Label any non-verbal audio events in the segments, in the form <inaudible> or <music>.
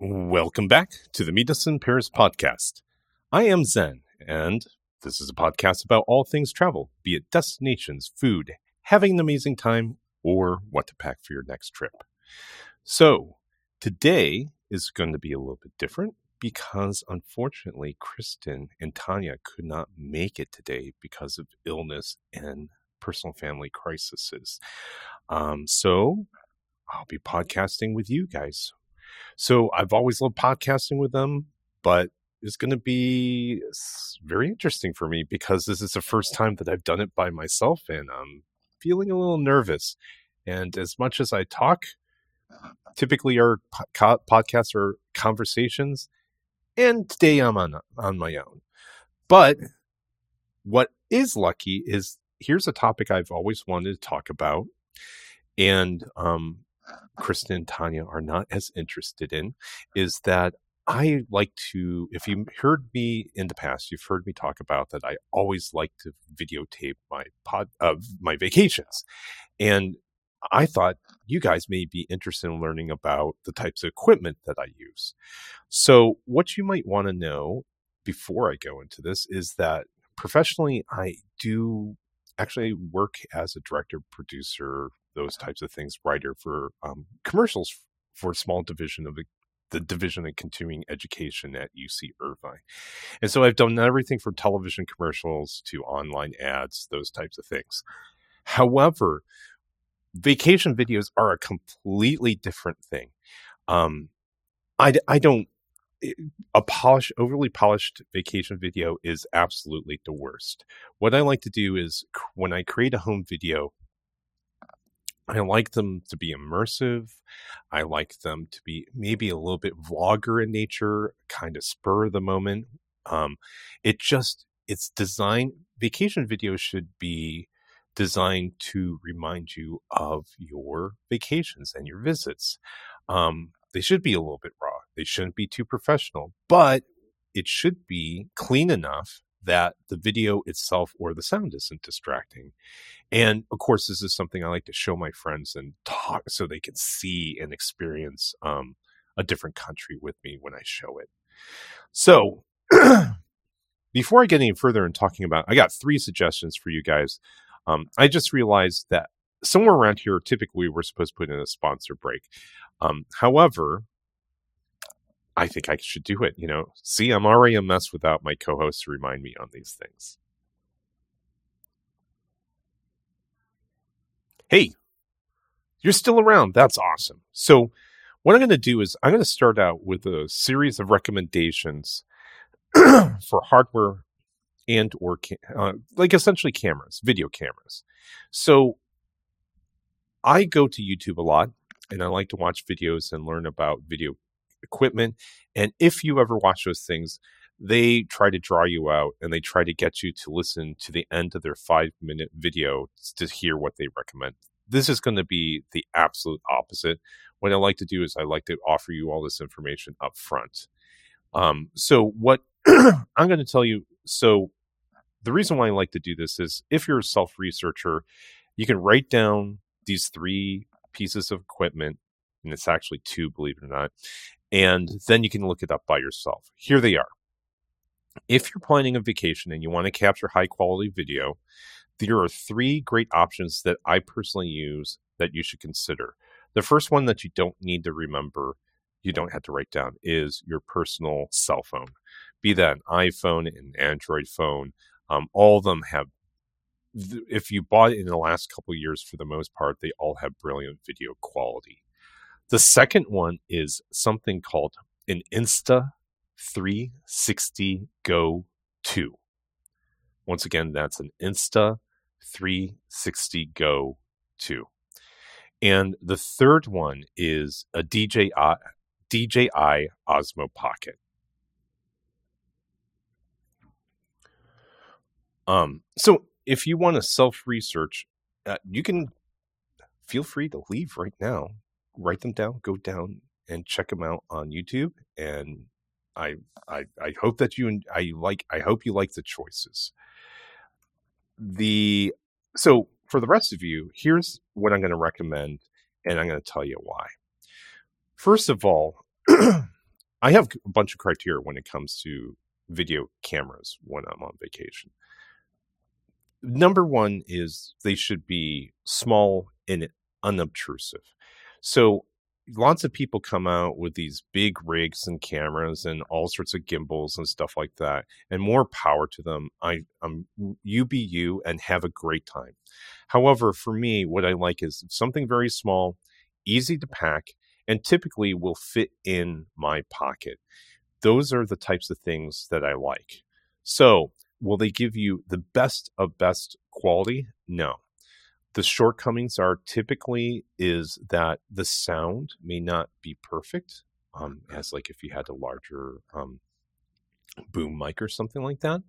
Welcome back to the Meet Us in Paris podcast. I am Zen, and this is a podcast about all things travel, be it destinations, food, having an amazing time, or what to pack for your next trip. So, today is going to be a little bit different because unfortunately, Kristen and Tanya could not make it today because of illness and personal family crises. Um, so, I'll be podcasting with you guys. So, I've always loved podcasting with them, but it's going to be very interesting for me because this is the first time that I've done it by myself and I'm feeling a little nervous. And as much as I talk, typically our po- podcasts are conversations, and today I'm on on my own. But what is lucky is here's a topic I've always wanted to talk about, and um, Kristen and Tanya are not as interested in, is that I like to, if you heard me in the past, you've heard me talk about that. I always like to videotape my pod, uh, my vacations, and I thought you guys may be interested in learning about the types of equipment that I use. So, what you might want to know before I go into this is that professionally, I do actually work as a director, producer, those types of things, writer for um, commercials for a small division of the, the division of continuing education at UC Irvine. And so I've done everything from television commercials to online ads, those types of things. However, vacation videos are a completely different thing. Um, I, I don't, eh, a polished, overly polished vacation video is absolutely the worst. What I like to do is when I create a home video, I like them to be immersive. I like them to be maybe a little bit vlogger in nature, kind of spur of the moment. Um, it just, it's designed, vacation videos should be designed to remind you of your vacations and your visits. Um, they should be a little bit raw. They shouldn't be too professional, but it should be clean enough that the video itself or the sound isn't distracting. And of course, this is something I like to show my friends and talk so they can see and experience um, a different country with me when I show it. So, <clears throat> before I get any further in talking about, I got three suggestions for you guys um, I just realized that somewhere around here, typically we're supposed to put in a sponsor break. Um, however, I think I should do it. You know, see, I'm already a mess without my co-host to remind me on these things. Hey, you're still around. That's awesome. So, what I'm going to do is I'm going to start out with a series of recommendations <clears throat> for hardware and or uh, like essentially cameras, video cameras. So I go to YouTube a lot and I like to watch videos and learn about video equipment. And if you ever watch those things, they try to draw you out and they try to get you to listen to the end of their five minute video to hear what they recommend. This is going to be the absolute opposite. What I like to do is I like to offer you all this information up front. Um, so what <clears throat> I'm going to tell you, so the reason why I like to do this is if you're a self researcher, you can write down these three pieces of equipment, and it's actually two, believe it or not, and then you can look it up by yourself. Here they are. If you're planning a vacation and you want to capture high quality video, there are three great options that I personally use that you should consider. The first one that you don't need to remember, you don't have to write down, is your personal cell phone. Be that an iPhone, an Android phone, um, all of them have, if you bought it in the last couple years, for the most part, they all have brilliant video quality. The second one is something called an Insta 360 Go 2. Once again, that's an Insta 360 Go 2. And the third one is a DJI, DJI Osmo Pocket. Um, so if you want to self research, uh, you can feel free to leave right now. Write them down, go down and check them out on YouTube. And I, I, I hope that you, I like, I hope you like the choices. The, so for the rest of you, here's what I'm going to recommend and I'm going to tell you why. First of all, <clears throat> I have a bunch of criteria when it comes to video cameras when I'm on vacation. Number one is they should be small and unobtrusive. So lots of people come out with these big rigs and cameras and all sorts of gimbals and stuff like that and more power to them. I i'm you be you and have a great time. However for me what i like is something very small easy to pack and typically will fit in my pocket. Those are the types of things that i like. So will they give you the best of best quality? No the shortcomings are typically is that the sound may not be perfect um, as like if you had a larger um, boom mic or something like that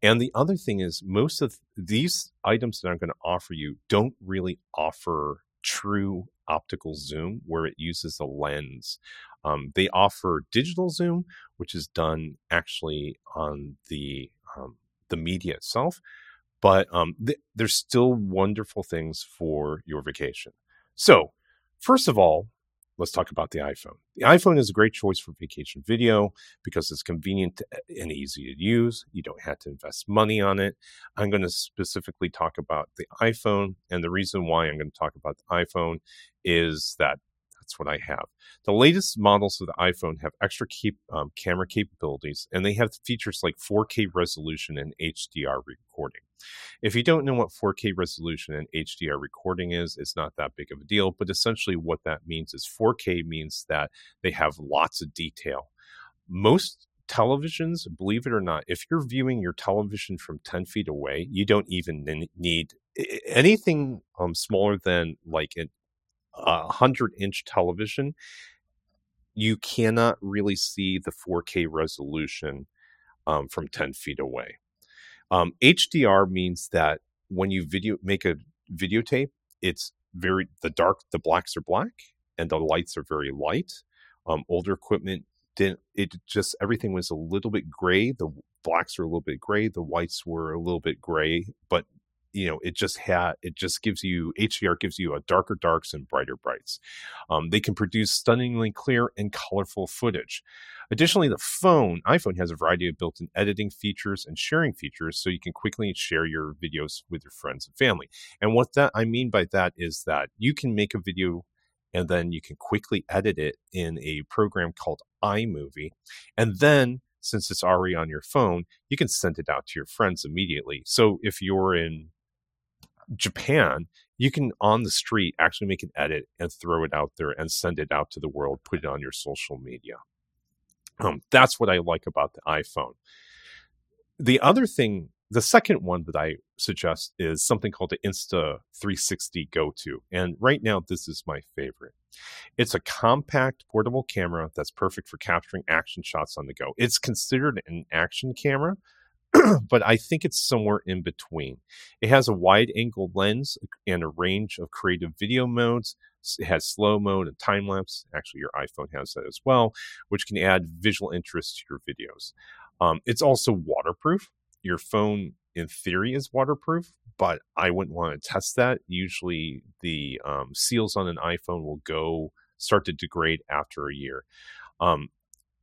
and the other thing is most of these items that i'm going to offer you don't really offer true optical zoom where it uses a lens um, they offer digital zoom which is done actually on the um, the media itself but um, th- there's still wonderful things for your vacation. So, first of all, let's talk about the iPhone. The iPhone is a great choice for vacation video because it's convenient and easy to use. You don't have to invest money on it. I'm going to specifically talk about the iPhone. And the reason why I'm going to talk about the iPhone is that that's what I have. The latest models of the iPhone have extra um, camera capabilities, and they have features like 4K resolution and HDR recording. If you don't know what 4K resolution and HDR recording is, it's not that big of a deal. But essentially, what that means is 4K means that they have lots of detail. Most televisions, believe it or not, if you're viewing your television from 10 feet away, you don't even need anything um, smaller than like an a hundred inch television, you cannot really see the 4K resolution um, from 10 feet away. Um, HDR means that when you video make a videotape, it's very the dark, the blacks are black, and the lights are very light. Um, older equipment didn't. It just everything was a little bit gray. The blacks were a little bit gray. The whites were a little bit gray, but you know it just had it just gives you hdr gives you a darker darks and brighter brights. Um, they can produce stunningly clear and colorful footage. Additionally the phone iphone has a variety of built-in editing features and sharing features so you can quickly share your videos with your friends and family. And what that i mean by that is that you can make a video and then you can quickly edit it in a program called imovie. And then since it's already on your phone, you can send it out to your friends immediately. So if you're in Japan, you can on the street actually make an edit and throw it out there and send it out to the world, put it on your social media. Um, that's what I like about the iPhone. The other thing, the second one that I suggest is something called the Insta 360 Go 2. And right now, this is my favorite. It's a compact portable camera that's perfect for capturing action shots on the go. It's considered an action camera, <clears throat> but I think it's somewhere in between. It has a wide angle lens and a range of creative video modes. It has slow mode and time lapse. Actually, your iPhone has that as well, which can add visual interest to your videos. Um, it's also waterproof. Your phone, in theory, is waterproof, but I wouldn't want to test that. Usually, the um, seals on an iPhone will go start to degrade after a year. Um,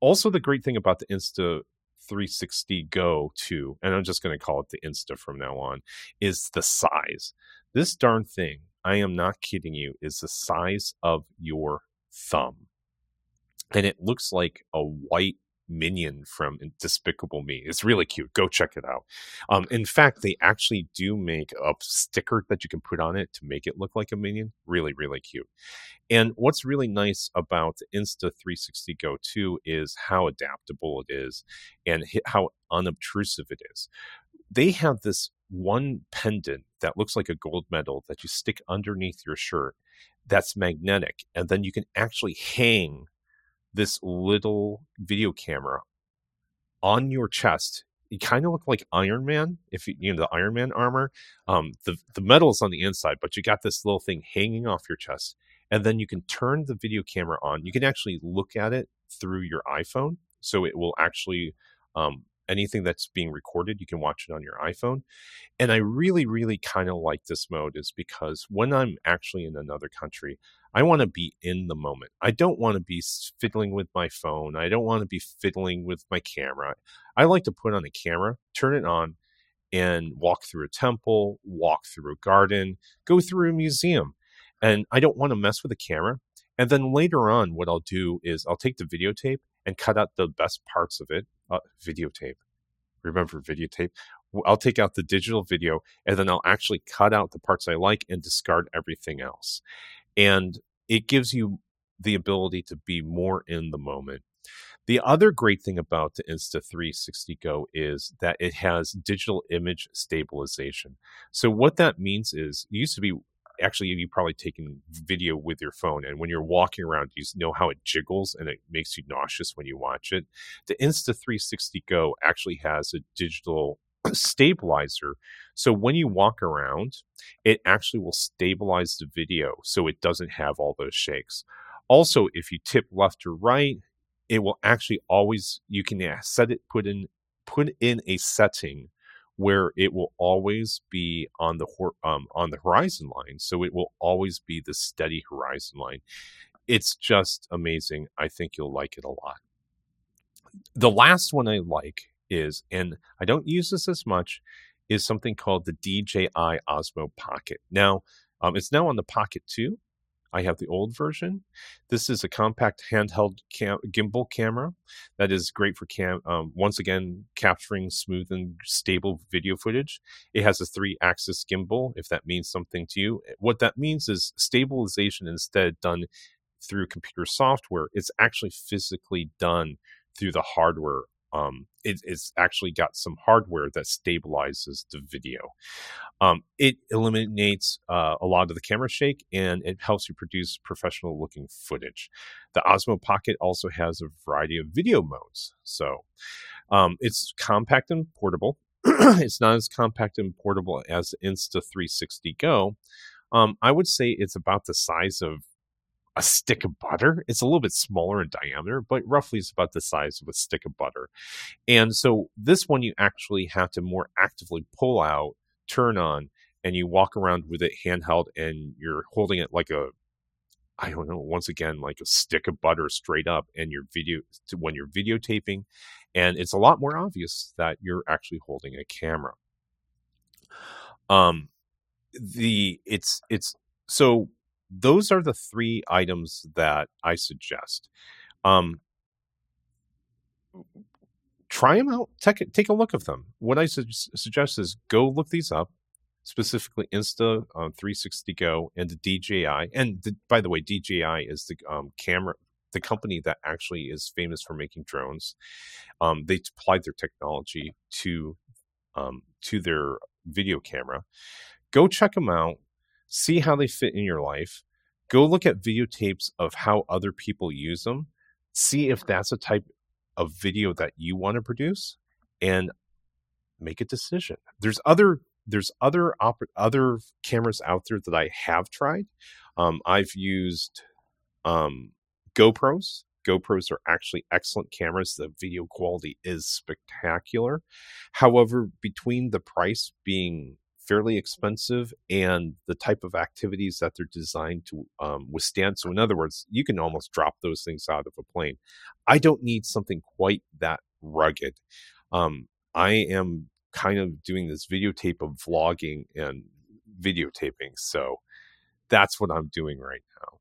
also, the great thing about the Insta 360 Go 2, and I'm just going to call it the Insta from now on, is the size. This darn thing, I am not kidding you, is the size of your thumb. And it looks like a white minion from Despicable Me. It's really cute. Go check it out. Um, in fact, they actually do make a sticker that you can put on it to make it look like a minion. Really, really cute. And what's really nice about the Insta 360 Go 2 is how adaptable it is and how unobtrusive it is. They have this one pendant that looks like a gold medal that you stick underneath your shirt that's magnetic and then you can actually hang this little video camera on your chest. You kind of look like Iron Man, if you, you know the Iron Man armor. Um, the the metal is on the inside, but you got this little thing hanging off your chest, and then you can turn the video camera on. You can actually look at it through your iPhone, so it will actually um, anything that's being recorded, you can watch it on your iPhone. And I really, really kind of like this mode is because when I'm actually in another country, I want to be in the moment. I don't want to be fiddling with my phone. I don't want to be fiddling with my camera. I like to put on a camera, turn it on, and walk through a temple, walk through a garden, go through a museum. And I don't want to mess with the camera. And then later on, what I'll do is I'll take the videotape and cut out the best parts of it. Uh, videotape. Remember videotape? I'll take out the digital video and then I'll actually cut out the parts I like and discard everything else. And it gives you the ability to be more in the moment. The other great thing about the Insta360 Go is that it has digital image stabilization. So what that means is it used to be actually you've probably taking video with your phone and when you're walking around you know how it jiggles and it makes you nauseous when you watch it the insta360 go actually has a digital stabilizer so when you walk around it actually will stabilize the video so it doesn't have all those shakes also if you tip left or right it will actually always you can set it put in put in a setting where it will always be on the um, on the horizon line. So it will always be the steady horizon line. It's just amazing. I think you'll like it a lot. The last one I like is, and I don't use this as much, is something called the DJI Osmo Pocket. Now, um, it's now on the Pocket 2, I have the old version. This is a compact handheld cam- gimbal camera that is great for cam. Um, once again, capturing smooth and stable video footage. It has a three-axis gimbal. If that means something to you, what that means is stabilization instead done through computer software. It's actually physically done through the hardware um, it, it's actually got some hardware that stabilizes the video. Um, it eliminates uh, a lot of the camera shake and it helps you produce professional looking footage. The Osmo Pocket also has a variety of video modes. So um, it's compact and portable. <clears throat> it's not as compact and portable as the Insta360 Go. Um, I would say it's about the size of a stick of butter. It's a little bit smaller in diameter, but roughly it's about the size of a stick of butter. And so this one you actually have to more actively pull out, turn on, and you walk around with it handheld and you're holding it like a I don't know, once again, like a stick of butter straight up and your video when you're videotaping. And it's a lot more obvious that you're actually holding a camera. Um the it's it's so those are the three items that I suggest. Um, try them out. Take, take a look at them. What I su- suggest is go look these up, specifically Insta um, 360 Go and the DJI. And the, by the way, DJI is the um, camera, the company that actually is famous for making drones. Um, they applied their technology to um, to their video camera. Go check them out see how they fit in your life. Go look at videotapes of how other people use them. See if that's a type of video that you want to produce and make a decision. There's other there's other op- other cameras out there that I have tried. Um, I've used um, GoPros. GoPros are actually excellent cameras. The video quality is spectacular. However, between the price being fairly expensive and the type of activities that they're designed to um, withstand. So, in other words, you can almost drop those things out of a plane. I don't need something quite that rugged. Um, I am kind of doing this videotape of vlogging and videotaping. So, that's what I'm doing right now.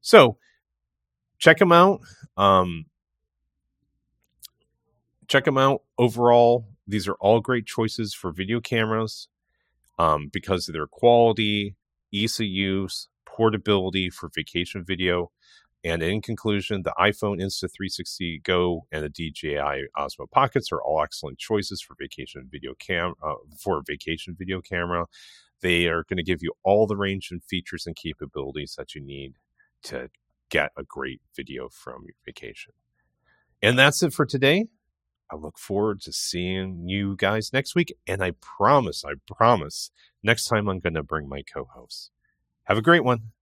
So, check them out. Um, check them out. Overall, these are all great choices for video cameras um, because of their quality, ease of use, portability for vacation video. And in conclusion, the iPhone Insta360 Go and the DJI Osmo Pockets are all excellent choices for vacation video cam uh, for vacation video camera. They are going to give you all the range and features and capabilities that you need to get a great video from your vacation. And that's it for today. I look forward to seeing you guys next week. And I promise, I promise, next time I'm going to bring my co host. Have a great one.